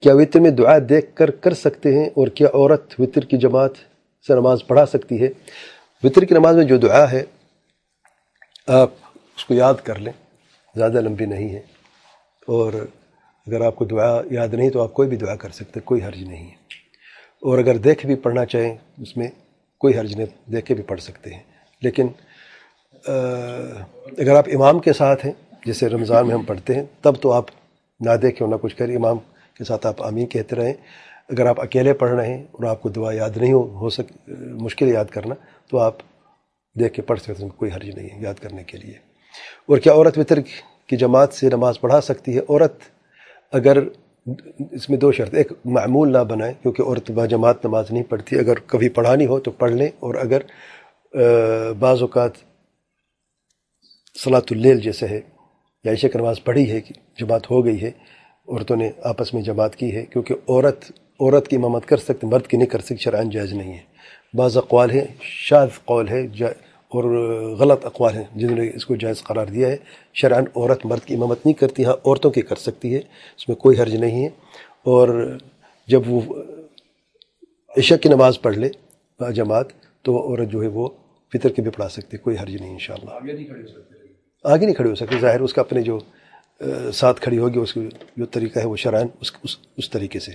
کیا وطر میں دعا دیکھ کر کر سکتے ہیں اور کیا عورت وطر کی جماعت سے نماز پڑھا سکتی ہے؟ وطر کی نماز میں جو دعا ہے، آپ اس کو یاد کر لیں، زیادہ لمبی نہیں ہے۔ اور اگر آپ کو دعا یاد نہیں تو آپ کوئی بھی دعا کر سکتے کوئی حرج نہیں ہے۔ اور اگر دیکھ بھی پڑھنا چاہیں، اس میں کوئی حرج نہیں، دیکھ کے بھی پڑھ سکتے ہیں۔ لیکن اگر آپ امام کے ساتھ ہیں، جیسے رمضان میں ہم پڑھتے ہیں، تب تو آپ نہ دیکھیں نہ کچھ کریں امام کے ساتھ آپ آمین کہتے رہیں۔ اگر آپ اکیلے پڑھ رہے ہیں اور آپ کو دعا یاد نہیں ہو ہو سک، مشکل یاد کرنا، تو آپ دیکھ کے پڑھ سکتے ہیں، کوئی حرج نہیں ہے یاد کرنے کے لیے۔ اور کیا عورت وطر کی جماعت سے نماز پڑھا سکتی ہے؟ عورت اگر اس میں دو شرط، ایک معمول نہ بنائے، کیونکہ عورت با جماعت نماز نہیں پڑھتی۔ اگر کبھی پڑھانی ہو تو پڑھ لیں، اور اگر بعض اوقات صلاۃ اللیل جیسے ہے، یا عشاء کی نماز پڑھی ہے کہ جماعت ہو گئی ہے عورتوں نے آپس میں جماعت کی ہے کیونکہ عورت عورت کی امامت کر سکتے مرد کی نہیں کر سکتے شرعن جائز نہیں ہے۔ بعض اقوال ہیں شاذ قول ہے اور غلط اقوال ہیں جنہوں نے اس کو جائز قرار دیا ہے۔ شرعن عورت مرد کی امامت نہیں کرتی ہاں عورتوں کی کر سکتی ہے اس میں کوئی حرج نہیں ہے۔ اور جب وہ عشاء کی نماز پڑھ لے جماعت تو عورت جو ہے وہ فطر کی بھی پڑھا سکتی کوئی حرج نہیں انشاءاللہ۔ آگے نہیں کھڑی ہو سکتی آگے نہیں کھڑی ہو سکتی ظاہر اس کا اپنے جو ساتھ کھڑی ہوگی اس جو طریقہ ہے وہ شرائن اس اس طریقے سے۔